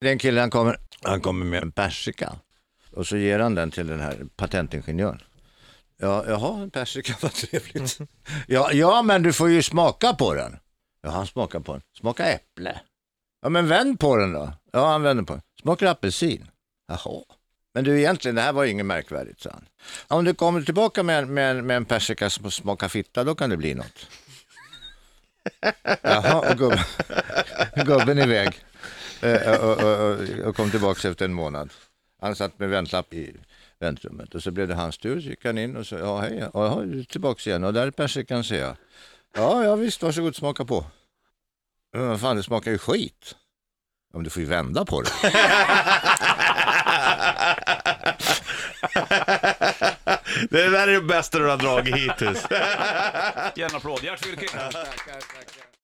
Det är en kille, han kommer, han kommer med en persika och så ger han den till den här patentingenjören. Ja, jaha, en persika, vad trevligt. ja, ja, men du får ju smaka på den. Ja, han smakar på den. Smaka äpple. Ja, men vänd på den då. Ja, han vänder på den. Smakar apelsin. Jaha. Men du, egentligen, det här var ju inget märkvärdigt, sa han. Om du kommer tillbaka med, en- med, med en persika som smakar fitta, då kan det bli något. Jaha, och gubben, gubben iväg. Eh, och, och, och, och kom tillbaka efter en månad. Han satt med väntlapp i väntrummet och så blev det hans tur. Så gick han in och sa, ja hej, ja, ja, du är tillbaka igen och där är persikan ser jag. Ja, ja visst, varsågod smaka på. Men vad fan, det smakar ju skit. Om du får ju vända på det. Det där är det bästa du har dragit hittills. Ge en applåd. Gert Fylking. tackar, tackar.